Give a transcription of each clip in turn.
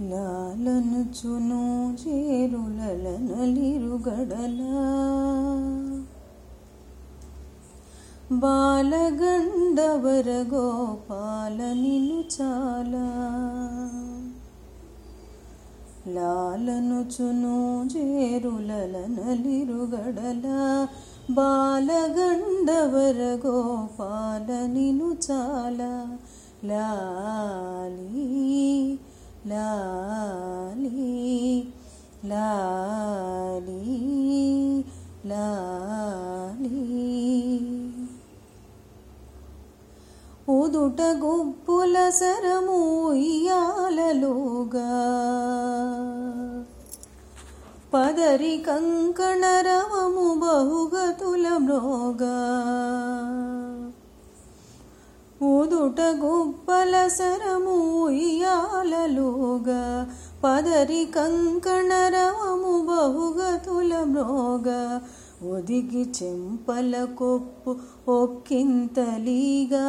లాలను చును నలిరుగడలా బాలగండవర గోపాల నిను చాలా లాలను చును నలిరుగడల బాలగండవర గోపాల నిను చాలా లాలి లాలి లాలి లాలి ఉదుట గుప్పుల సరము ఇయాలలుగా పదరి కంకణ రవము బహుగతుల మ్రోగా ఉదుట గుప్పల సరము ఇయాలలుగా పదరి కంకణరవము బహుగతుల మ్రోగ. ఒదిగి చెంపల కొప్పు ఒక్కింతలీగా.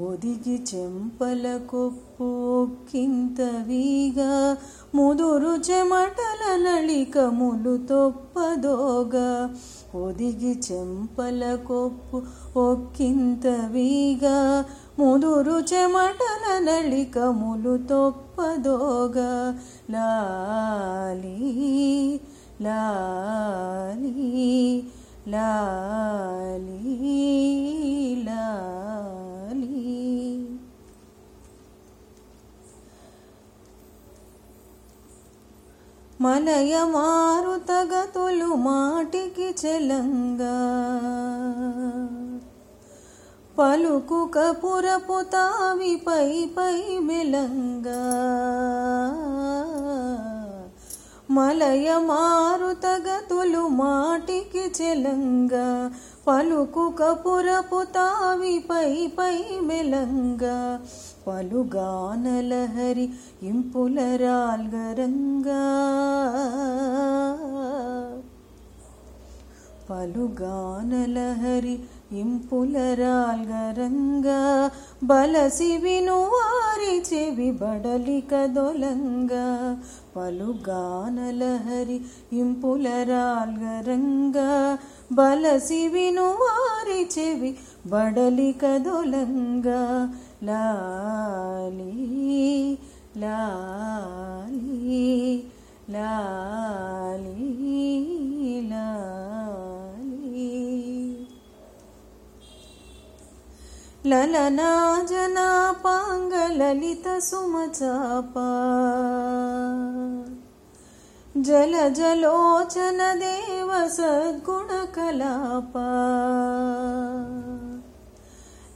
ఒదిగి చెంపల కొప్పు ఒక్కింతవీగా ముదురు చెమటల నళికములు తొప్పదోగా. ఒదిగి చెంపల కొప్పు ఒక్కింత వీగా ముదురు చెమటల నళికములు తొప్పదోగా. లాలి లాలి లా మలయ మారుతగతులు మాటికి చెలంగా. పలుకు కపురపు తావి పై పై మెలంగా. మలయ మారుతగతులు మాటికి చెలంగా. పలుకు కపురపు తావి పై పై మెలంగా. పలుగానలహరి ఇంపుల రాల్గరంగా పలుగానలహరి ఇంపుల రాల్గరంగా బలసి విను వారి చెవి బడలిక దొలంగా పలుగానలహరి ఇంపుల రాల్గరంగా బలసి విను వారి చెవి బడలిక దొలంగా ली लि लाली ललना जनापाङ्गलितसुमचा प जल जलोचन देव सद्गुणकला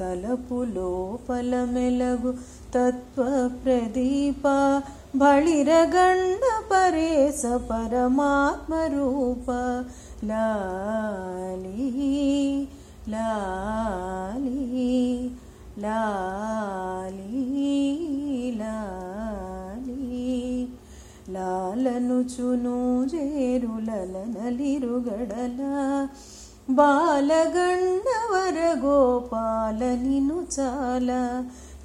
తలపు లోపల మెలగు తత్వ ప్రదీప బళిరగండ పరేశ పరమాత్మ రూప లాలి లాలి లాలి లాలి. లాలను చును నలిరుగడల ಬಾಲಗಣ್ಣವರ ಗೋಪಾಲನಿನು ಚಾಲ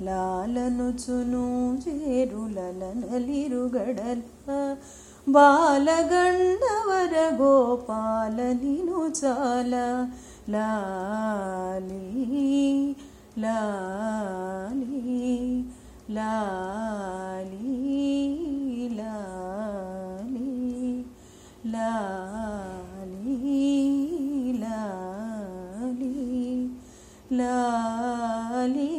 ಲಾಲನು ಚುನು ಜೇರು ಲಲನಲಿರುಗಡಲ ಬಾಲಗಣ್ಣವರ ಗೋಪಾಲನಿನು ಚಾಲ ಲಾಲಿ ಲಾಲಿ ಲಾ lali